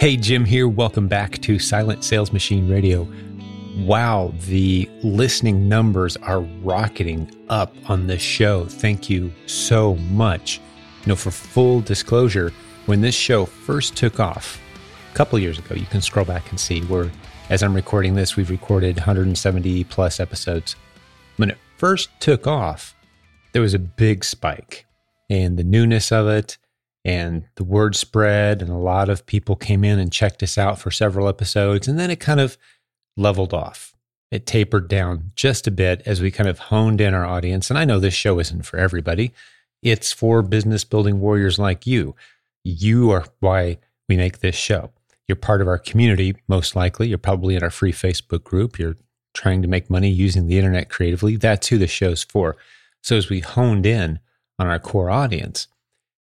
Hey, Jim here. Welcome back to Silent Sales Machine Radio. Wow, the listening numbers are rocketing up on this show. Thank you so much. You know, for full disclosure, when this show first took off a couple years ago, you can scroll back and see where, as I'm recording this, we've recorded 170 plus episodes. When it first took off, there was a big spike and the newness of it and the word spread and a lot of people came in and checked us out for several episodes and then it kind of leveled off. It tapered down just a bit as we kind of honed in our audience and i know this show isn't for everybody. It's for business building warriors like you. You are why we make this show. You're part of our community most likely. You're probably in our free facebook group. You're trying to make money using the internet creatively. That's who the show's for. So as we honed in on our core audience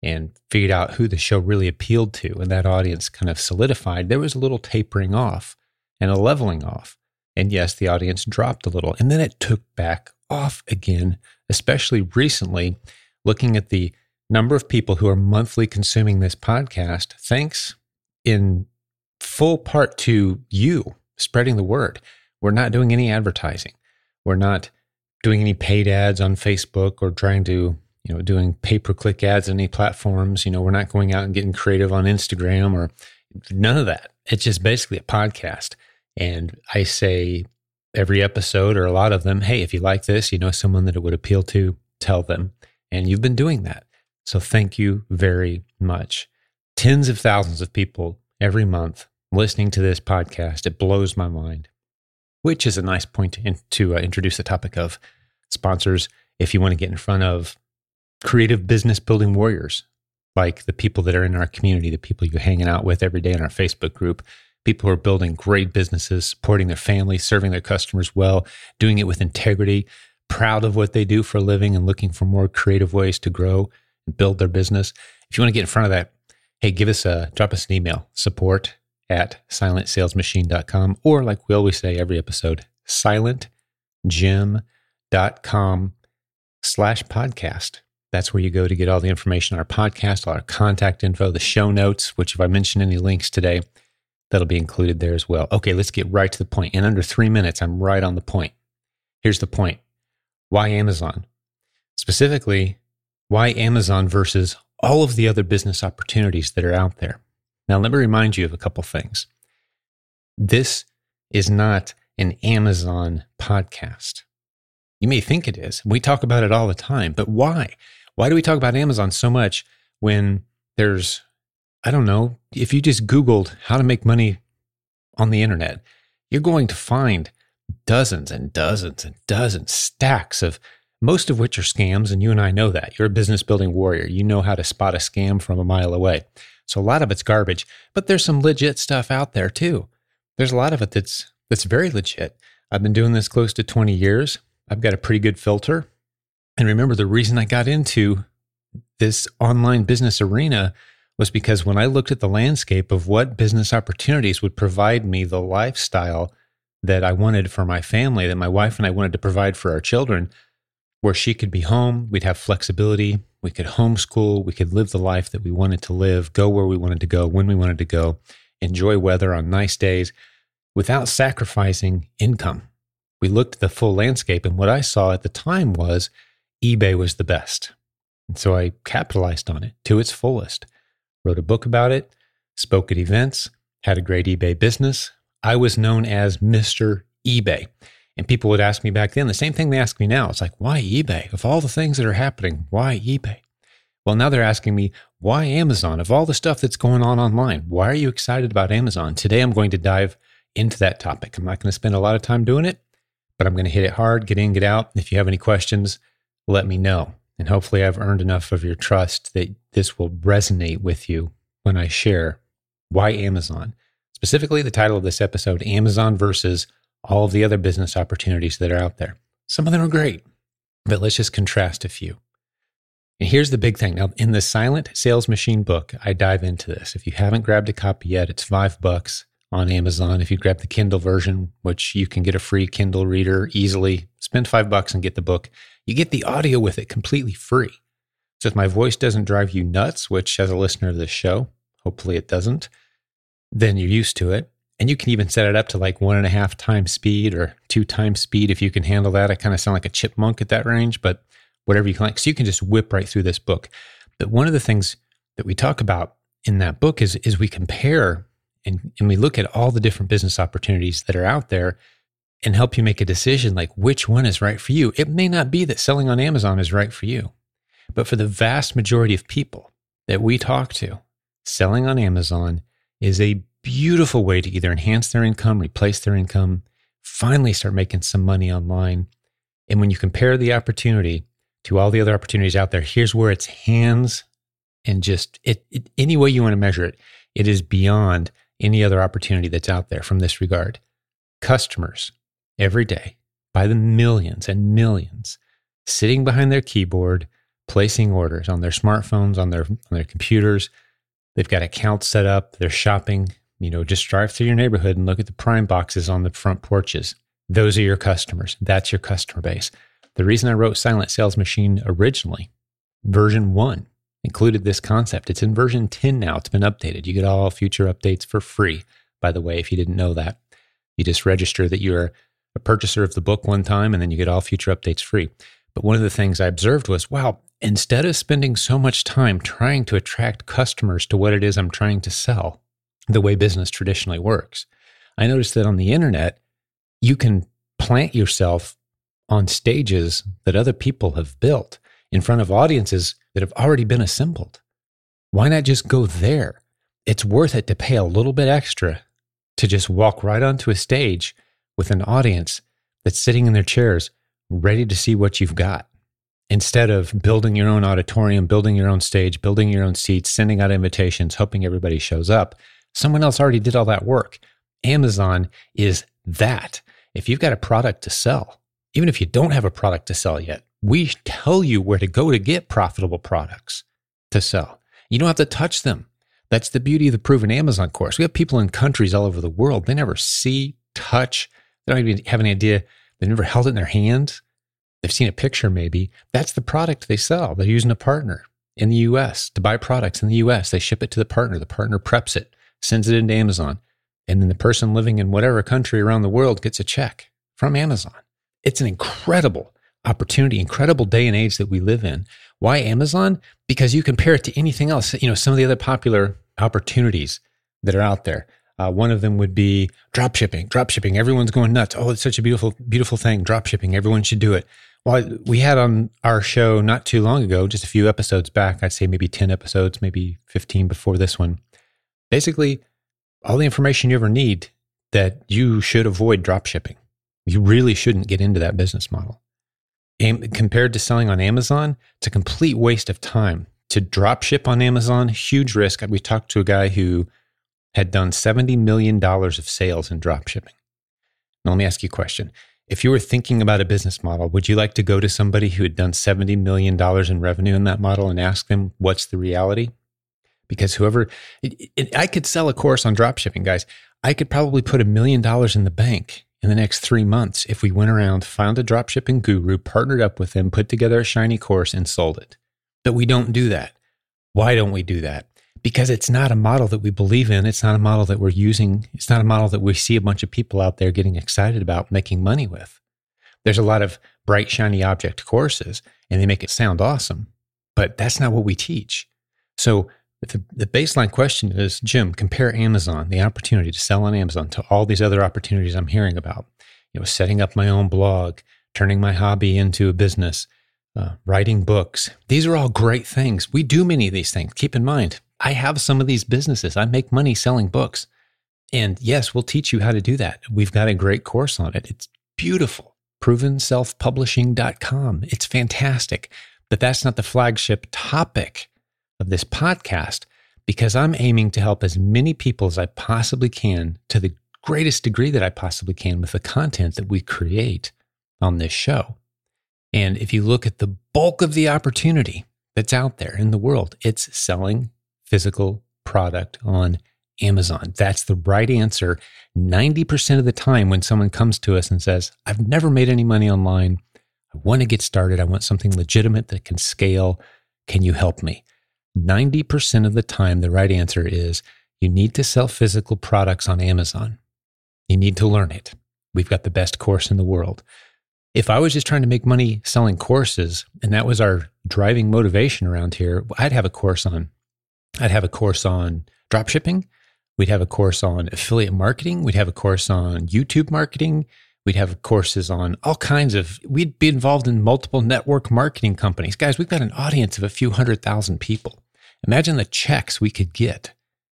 and figured out who the show really appealed to, and that audience kind of solidified, there was a little tapering off and a leveling off. And yes, the audience dropped a little, and then it took back off again, especially recently, looking at the number of people who are monthly consuming this podcast, thanks in full part to you spreading the word. We're not doing any advertising. We're not doing any paid ads on Facebook or trying to you know, doing pay per click ads on any platforms. You know, we're not going out and getting creative on Instagram or none of that. It's just basically a podcast. And I say every episode or a lot of them, hey, if you like this, you know someone that it would appeal to, tell them. And you've been doing that. So thank you very much. Tens of thousands of people every month listening to this podcast. It blows my mind, which is a nice point to, in, to uh, introduce the topic of sponsors. If you want to get in front of creative business building warriors, like the people that are in our community, the people you're hanging out with every day in our Facebook group, people who are building great businesses, supporting their families, serving their customers well, doing it with integrity, proud of what they do for a living, and looking for more creative ways to grow and build their business. If you want to get in front of that, hey, give us a drop us an email, support at silentsalesmachine.com, or like we always say every episode, silentjim.com slash podcast. That's where you go to get all the information on our podcast, all our contact info, the show notes, which if I mention any links today, that'll be included there as well. Okay, let's get right to the point. In under three minutes, I'm right on the point. Here's the point why Amazon? Specifically, why Amazon versus all of the other business opportunities that are out there? Now, let me remind you of a couple things. This is not an Amazon podcast. You may think it is. We talk about it all the time, but why? Why do we talk about Amazon so much when there's, I don't know, if you just Googled how to make money on the internet, you're going to find dozens and dozens and dozens, stacks of most of which are scams. And you and I know that. You're a business building warrior. You know how to spot a scam from a mile away. So a lot of it's garbage, but there's some legit stuff out there too. There's a lot of it that's that's very legit. I've been doing this close to 20 years. I've got a pretty good filter. And remember, the reason I got into this online business arena was because when I looked at the landscape of what business opportunities would provide me the lifestyle that I wanted for my family, that my wife and I wanted to provide for our children, where she could be home, we'd have flexibility, we could homeschool, we could live the life that we wanted to live, go where we wanted to go, when we wanted to go, enjoy weather on nice days without sacrificing income. We looked at the full landscape, and what I saw at the time was eBay was the best. And so I capitalized on it to its fullest, wrote a book about it, spoke at events, had a great eBay business. I was known as Mr. eBay. And people would ask me back then the same thing they ask me now. It's like, why eBay? Of all the things that are happening, why eBay? Well, now they're asking me, why Amazon? Of all the stuff that's going on online, why are you excited about Amazon? Today, I'm going to dive into that topic. I'm not going to spend a lot of time doing it, but I'm going to hit it hard, get in, get out. If you have any questions, let me know. And hopefully, I've earned enough of your trust that this will resonate with you when I share why Amazon. Specifically, the title of this episode Amazon versus all of the other business opportunities that are out there. Some of them are great, but let's just contrast a few. And here's the big thing. Now, in the Silent Sales Machine book, I dive into this. If you haven't grabbed a copy yet, it's five bucks on Amazon. If you grab the Kindle version, which you can get a free Kindle reader easily, spend five bucks and get the book. You get the audio with it completely free. So if my voice doesn't drive you nuts, which as a listener of this show, hopefully it doesn't, then you're used to it. And you can even set it up to like one and a half times speed or two times speed if you can handle that. I kind of sound like a chipmunk at that range, but whatever you can like. So you can just whip right through this book. But one of the things that we talk about in that book is, is we compare and, and we look at all the different business opportunities that are out there and help you make a decision like which one is right for you. It may not be that selling on Amazon is right for you, but for the vast majority of people that we talk to, selling on Amazon is a beautiful way to either enhance their income, replace their income, finally start making some money online. And when you compare the opportunity to all the other opportunities out there, here's where it's hands and just it, it any way you want to measure it, it is beyond any other opportunity that's out there from this regard. Customers every day by the millions and millions sitting behind their keyboard, placing orders on their smartphones, on their on their computers. They've got accounts set up, they're shopping, you know, just drive through your neighborhood and look at the prime boxes on the front porches. Those are your customers. That's your customer base. The reason I wrote Silent Sales Machine originally, version 1, included this concept. It's in version 10 now. It's been updated. You get all future updates for free, by the way, if you didn't know that. You just register that you're a purchaser of the book one time and then you get all future updates free. But one of the things I observed was wow, instead of spending so much time trying to attract customers to what it is I'm trying to sell, the way business traditionally works, I noticed that on the internet, you can plant yourself on stages that other people have built in front of audiences that have already been assembled. Why not just go there? It's worth it to pay a little bit extra to just walk right onto a stage with an audience that's sitting in their chairs ready to see what you've got instead of building your own auditorium, building your own stage, building your own seats, sending out invitations, hoping everybody shows up. Someone else already did all that work. Amazon is that. If you've got a product to sell, even if you don't have a product to sell yet, we tell you where to go to get profitable products to sell. You don't have to touch them. That's the beauty of the Proven Amazon course. We have people in countries all over the world. They never see, touch, they don't even have any idea. They've never held it in their hands. They've seen a picture, maybe. That's the product they sell. They're using a partner in the US to buy products in the US. They ship it to the partner. The partner preps it, sends it into Amazon. And then the person living in whatever country around the world gets a check from Amazon. It's an incredible opportunity, incredible day and age that we live in. Why Amazon? Because you compare it to anything else. You know, some of the other popular opportunities that are out there. Uh, one of them would be drop shipping. Drop shipping. Everyone's going nuts. Oh, it's such a beautiful, beautiful thing. Drop shipping. Everyone should do it. Well, we had on our show not too long ago, just a few episodes back, I'd say maybe 10 episodes, maybe 15 before this one. Basically, all the information you ever need that you should avoid drop shipping. You really shouldn't get into that business model. Compared to selling on Amazon, it's a complete waste of time. To drop ship on Amazon, huge risk. We talked to a guy who had done $70 million of sales in drop shipping. Now, let me ask you a question. If you were thinking about a business model, would you like to go to somebody who had done $70 million in revenue in that model and ask them what's the reality? Because whoever, it, it, I could sell a course on drop shipping, guys. I could probably put a million dollars in the bank in the next three months if we went around, found a drop shipping guru, partnered up with them, put together a shiny course, and sold it. But we don't do that. Why don't we do that? Because it's not a model that we believe in. It's not a model that we're using. It's not a model that we see a bunch of people out there getting excited about making money with. There's a lot of bright, shiny object courses and they make it sound awesome, but that's not what we teach. So the, the baseline question is Jim, compare Amazon, the opportunity to sell on Amazon to all these other opportunities I'm hearing about. You know, setting up my own blog, turning my hobby into a business, uh, writing books. These are all great things. We do many of these things. Keep in mind, I have some of these businesses. I make money selling books. And yes, we'll teach you how to do that. We've got a great course on it. It's beautiful. Provenselfpublishing.com. It's fantastic. But that's not the flagship topic of this podcast because I'm aiming to help as many people as I possibly can to the greatest degree that I possibly can with the content that we create on this show. And if you look at the bulk of the opportunity that's out there in the world, it's selling physical product on Amazon. That's the right answer 90% of the time when someone comes to us and says, I've never made any money online. I want to get started. I want something legitimate that can scale. Can you help me? 90% of the time, the right answer is You need to sell physical products on Amazon. You need to learn it. We've got the best course in the world. If I was just trying to make money selling courses and that was our driving motivation around here, I'd have a course on I'd have a course on drop shipping. We'd have a course on affiliate marketing. We'd have a course on YouTube marketing. We'd have courses on all kinds of, we'd be involved in multiple network marketing companies. Guys, we've got an audience of a few hundred thousand people. Imagine the checks we could get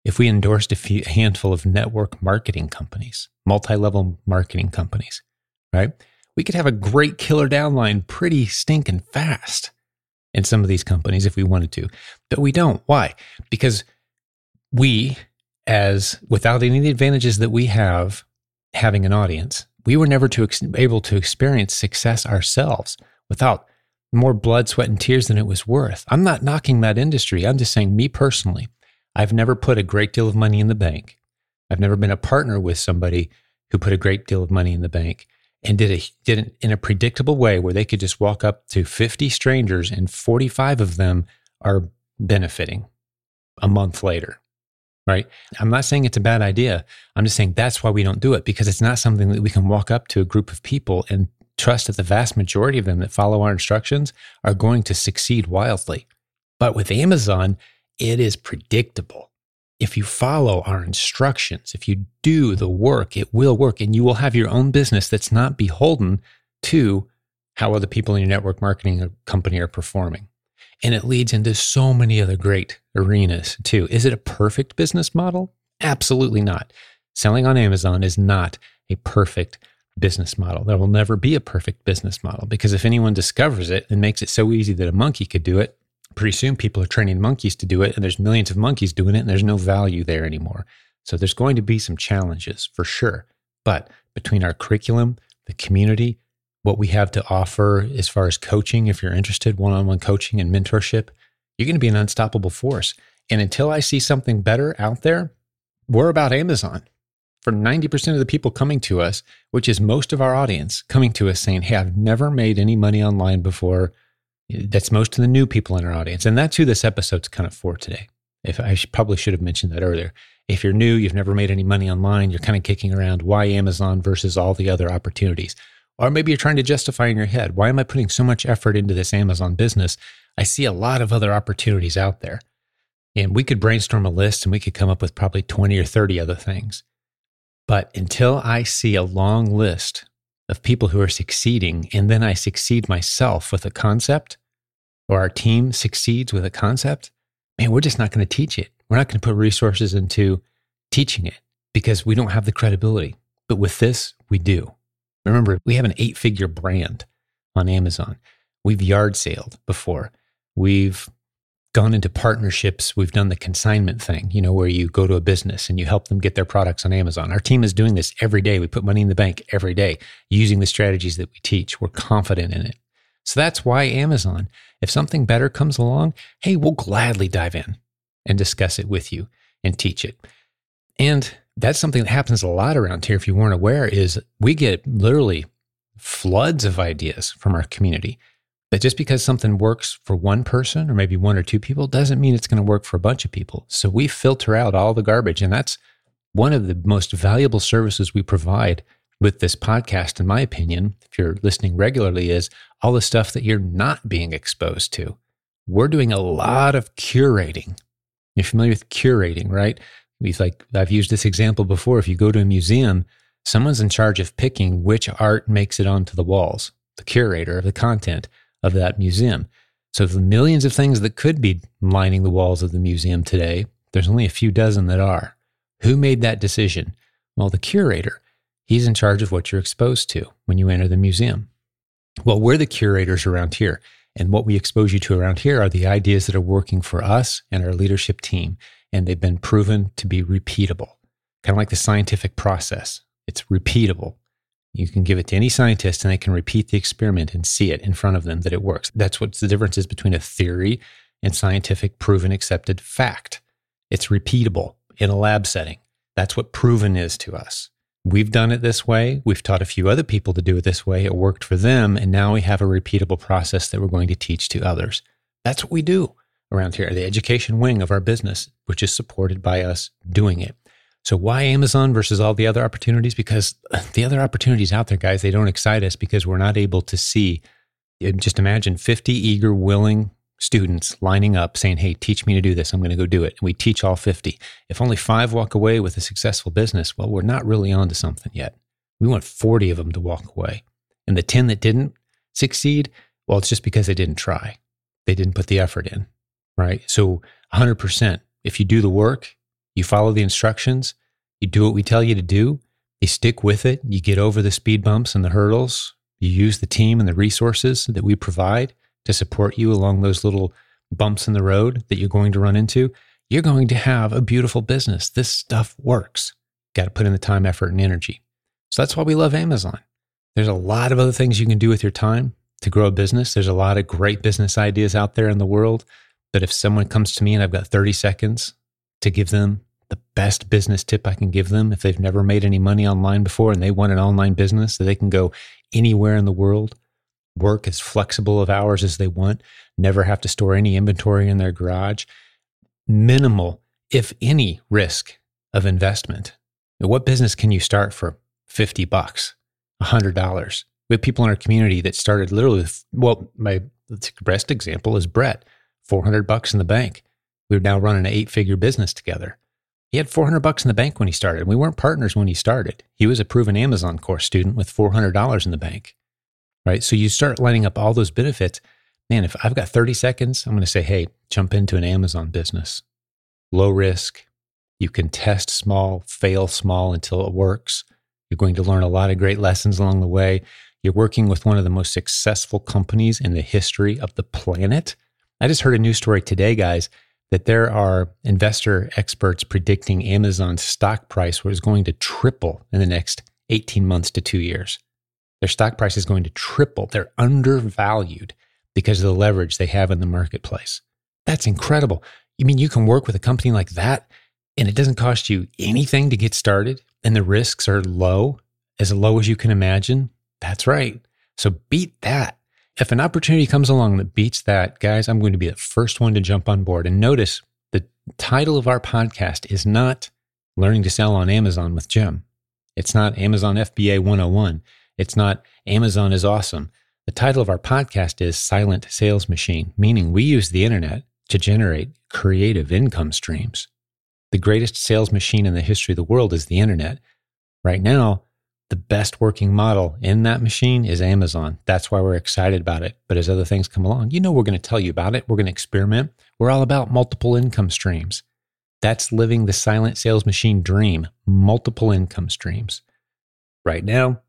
if we endorsed a, few, a handful of network marketing companies, multi level marketing companies, right? We could have a great killer downline pretty stinking fast in some of these companies if we wanted to, but we don't. Why? Because we, as without any of the advantages that we have having an audience, we were never to ex- able to experience success ourselves without more blood, sweat, and tears than it was worth. I'm not knocking that industry. I'm just saying, me personally, I've never put a great deal of money in the bank. I've never been a partner with somebody who put a great deal of money in the bank and did it did it in a predictable way where they could just walk up to 50 strangers and 45 of them are benefiting a month later right? I'm not saying it's a bad idea. I'm just saying that's why we don't do it because it's not something that we can walk up to a group of people and trust that the vast majority of them that follow our instructions are going to succeed wildly. But with amazon it is predictable if you follow our instructions, if you do the work, it will work and you will have your own business that's not beholden to how other people in your network marketing company are performing. And it leads into so many other great arenas too. Is it a perfect business model? Absolutely not. Selling on Amazon is not a perfect business model. There will never be a perfect business model because if anyone discovers it and makes it so easy that a monkey could do it, pretty soon people are training monkeys to do it and there's millions of monkeys doing it and there's no value there anymore. So there's going to be some challenges for sure. But between our curriculum, the community, what we have to offer as far as coaching, if you're interested, one on one coaching and mentorship, you're going to be an unstoppable force. And until I see something better out there, we're about Amazon. For 90% of the people coming to us, which is most of our audience, coming to us saying, Hey, I've never made any money online before. That's most of the new people in our audience. And that's who this episode's kind of for today. If I should, probably should have mentioned that earlier. If you're new, you've never made any money online, you're kind of kicking around why Amazon versus all the other opportunities. Or maybe you're trying to justify in your head, why am I putting so much effort into this Amazon business? I see a lot of other opportunities out there. And we could brainstorm a list and we could come up with probably 20 or 30 other things. But until I see a long list of people who are succeeding, and then I succeed myself with a concept, or our team succeeds with a concept, man, we're just not going to teach it. We're not going to put resources into teaching it because we don't have the credibility. But with this, we do. Remember, we have an eight figure brand on Amazon. We've yard sailed before. We've gone into partnerships. We've done the consignment thing, you know, where you go to a business and you help them get their products on Amazon. Our team is doing this every day. We put money in the bank every day using the strategies that we teach. We're confident in it. So that's why Amazon. If something better comes along, hey, we'll gladly dive in and discuss it with you and teach it. And that's something that happens a lot around here. If you weren't aware, is we get literally floods of ideas from our community. But just because something works for one person or maybe one or two people doesn't mean it's going to work for a bunch of people. So we filter out all the garbage. And that's one of the most valuable services we provide with this podcast, in my opinion, if you're listening regularly, is all the stuff that you're not being exposed to. We're doing a lot of curating. You're familiar with curating, right? We've like I've used this example before. If you go to a museum, someone's in charge of picking which art makes it onto the walls, the curator of the content of that museum. So, the millions of things that could be lining the walls of the museum today, there's only a few dozen that are. Who made that decision? Well, the curator. He's in charge of what you're exposed to when you enter the museum. Well, we're the curators around here. And what we expose you to around here are the ideas that are working for us and our leadership team. And they've been proven to be repeatable, kind of like the scientific process. It's repeatable. You can give it to any scientist and they can repeat the experiment and see it in front of them that it works. That's what the difference is between a theory and scientific proven accepted fact. It's repeatable in a lab setting. That's what proven is to us. We've done it this way. We've taught a few other people to do it this way. It worked for them. And now we have a repeatable process that we're going to teach to others. That's what we do. around here, the education wing of our business, which is supported by us doing it. So why Amazon versus all the other opportunities? Because the other opportunities out there, guys, they don't excite us because we're not able to see. Just imagine 50 eager, willing students lining up saying, Hey, teach me to do this. I'm going to go do it. And we teach all 50. If only five walk away with a successful business, well, we're not really onto something yet. We want 40 of them to walk away. And the 10 that didn't succeed, well, it's just because they didn't try. They didn't put the effort in, right? So 100%, if you do the work, you follow the instructions, you do what we tell you to do, you stick with it, you get over the speed bumps and the hurdles, you use the team and the resources that we provide to support you along those little bumps in the road that you're going to run into, you're going to have a beautiful business. This stuff works. Got to put in the time, effort, and energy. So that's why we love Amazon. There's a lot of other things you can do with your time to grow a business. There's a lot of great business ideas out there in the world. But if someone comes to me and I've got 30 seconds to give them the best business tip I can give them, if they've never made any money online before and they want an online business so they can go anywhere in the world, work as flexible of hours as they want, never have to store any inventory in their garage, minimal, if any, risk of investment. What business can you start for 50 bucks, $100? We have people in our community that started literally with, well, my best example is Brett, 400 bucks in the bank. We're now running an eight figure business together. He had 400 bucks in the bank when he started. We weren't partners when he started. He was a proven Amazon course student with $400 in the bank. Right? So you start lining up all those benefits. Man, if I've got 30 seconds, I'm going to say, "Hey, jump into an Amazon business. Low risk. You can test small, fail small until it works. You're going to learn a lot of great lessons along the way. You're working with one of the most successful companies in the history of the planet. I just heard a news story today, guys, that there are investor experts predicting Amazon's stock price was going to triple in the next 18 months to two years. Their stock price is going to triple. They're undervalued because of the leverage they have in the marketplace. That's incredible. You mean you can work with a company like that and it doesn't cost you anything to get started and the risks are low, as low as you can imagine? That's right. So beat that. If an opportunity comes along that beats that, guys, I'm going to be the first one to jump on board. And notice the title of our podcast is not Learning to Sell on Amazon with Jim. It's not Amazon FBA 101. It's not Amazon is awesome. The title of our podcast is Silent Sales Machine, meaning we use the internet to generate creative income streams. The greatest sales machine in the history of the world is the internet. Right now, the best working model in that machine is Amazon. That's why we're excited about it. But as other things come along, you know, we're going to tell you about it. We're going to experiment. We're all about multiple income streams. That's living the silent sales machine dream, multiple income streams. Right now,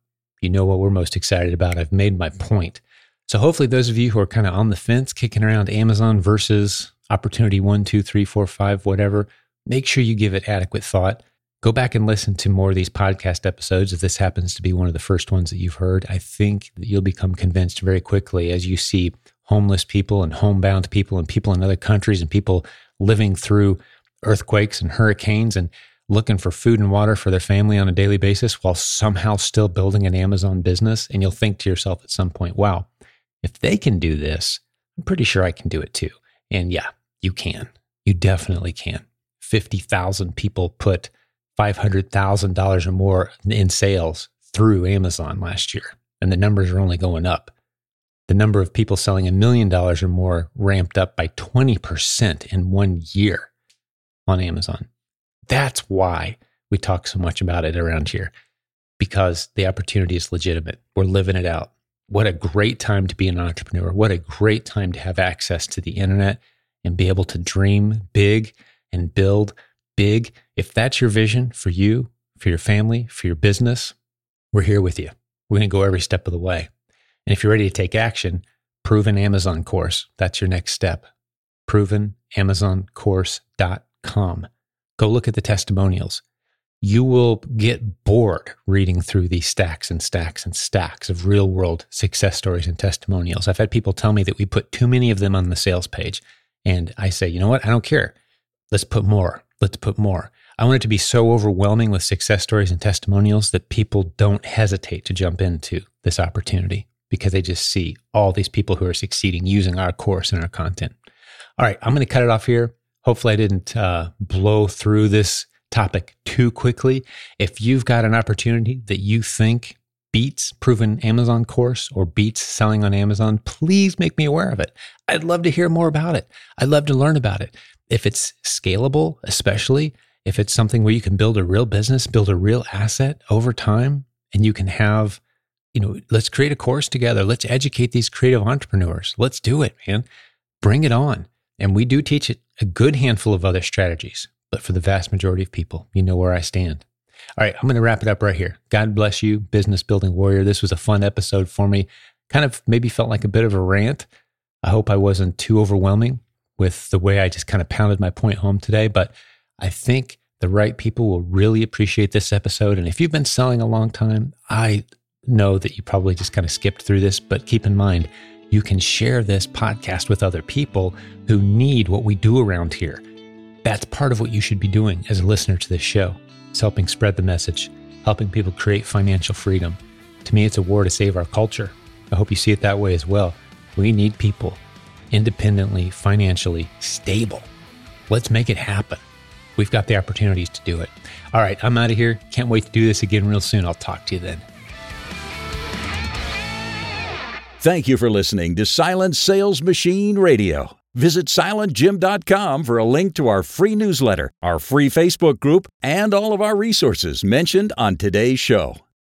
you know what we're most excited about. I've made my point. So hopefully, those of you who are kind of on the fence, kicking around Amazon versus opportunity one, two, three, four, five, whatever, make sure you give it adequate thought. Go back and listen to more of these podcast episodes. If this happens to be one of the first ones that you've heard, I think that you'll become convinced very quickly as you see homeless people and homebound people and people in other countries and people living through earthquakes and hurricanes and looking for food and water for their family on a daily basis while somehow still building an Amazon business. And you'll think to yourself at some point, wow, if they can do this, I'm pretty sure I can do it too. And yeah, you can. You definitely can. 50,000 people put $500,000 or more in sales through Amazon last year. And the numbers are only going up. The number of people selling a million dollars or more ramped up by 20% in one year on Amazon. That's why we talk so much about it around here because the opportunity is legitimate. We're living it out. What a great time to be an entrepreneur. What a great time to have access to the internet and be able to dream big and build big, if that's your vision for you, for your family, for your business, we're here with you. We're going to go every step of the way. And if you're ready to take action, Proven Amazon course, that's your next step. ProvenAmazonCourse.com. Go look at the testimonials. You will get bored reading through these stacks and stacks and stacks of real world success stories and testimonials. I've had people tell me that we put too many of them on the sales page. And I say, you know what? I don't care. Let's put more. Let's put more. I want it to be so overwhelming with success stories and testimonials that people don't hesitate to jump into this opportunity because they just see all these people who are succeeding using our course and our content. All right, I'm going to cut it off here. Hopefully, I didn't uh, blow through this topic too quickly. If you've got an opportunity that you think beats proven Amazon course or beats selling on Amazon, please make me aware of it. I'd love to hear more about it. I'd love to learn about it. If it's scalable, especially if it's something where you can build a real business, build a real asset over time, and you can have, you know, let's create a course together. Let's educate these creative entrepreneurs. Let's do it, man. Bring it on. And we do teach it a good handful of other strategies, but for the vast majority of people, you know where I stand. All right, I'm going to wrap it up right here. God bless you, business building warrior. This was a fun episode for me. Kind of maybe felt like a bit of a rant. I hope I wasn't too overwhelming with the way I just kind of pounded my point home today, but I think the right people will really appreciate this episode. And if you've been selling a long time, I know that you probably just kind of skipped through this, but keep in mind, you can share this podcast with other people who need what we do around here. That's part of what you should be doing as a listener to this show. It's helping spread the message, helping people create financial freedom. To me, it's a war to save our culture. I hope you see it that way as well. We need people independently, financially stable. Let's make it happen. We've got the opportunities to do it. All right, I'm out of here. Can't wait to do this again real soon. I'll talk to you then. Thank you for listening to Silent Sales Machine Radio. Visit silentjim.com for a link to our free newsletter, our free Facebook group, and all of our resources mentioned on today's show.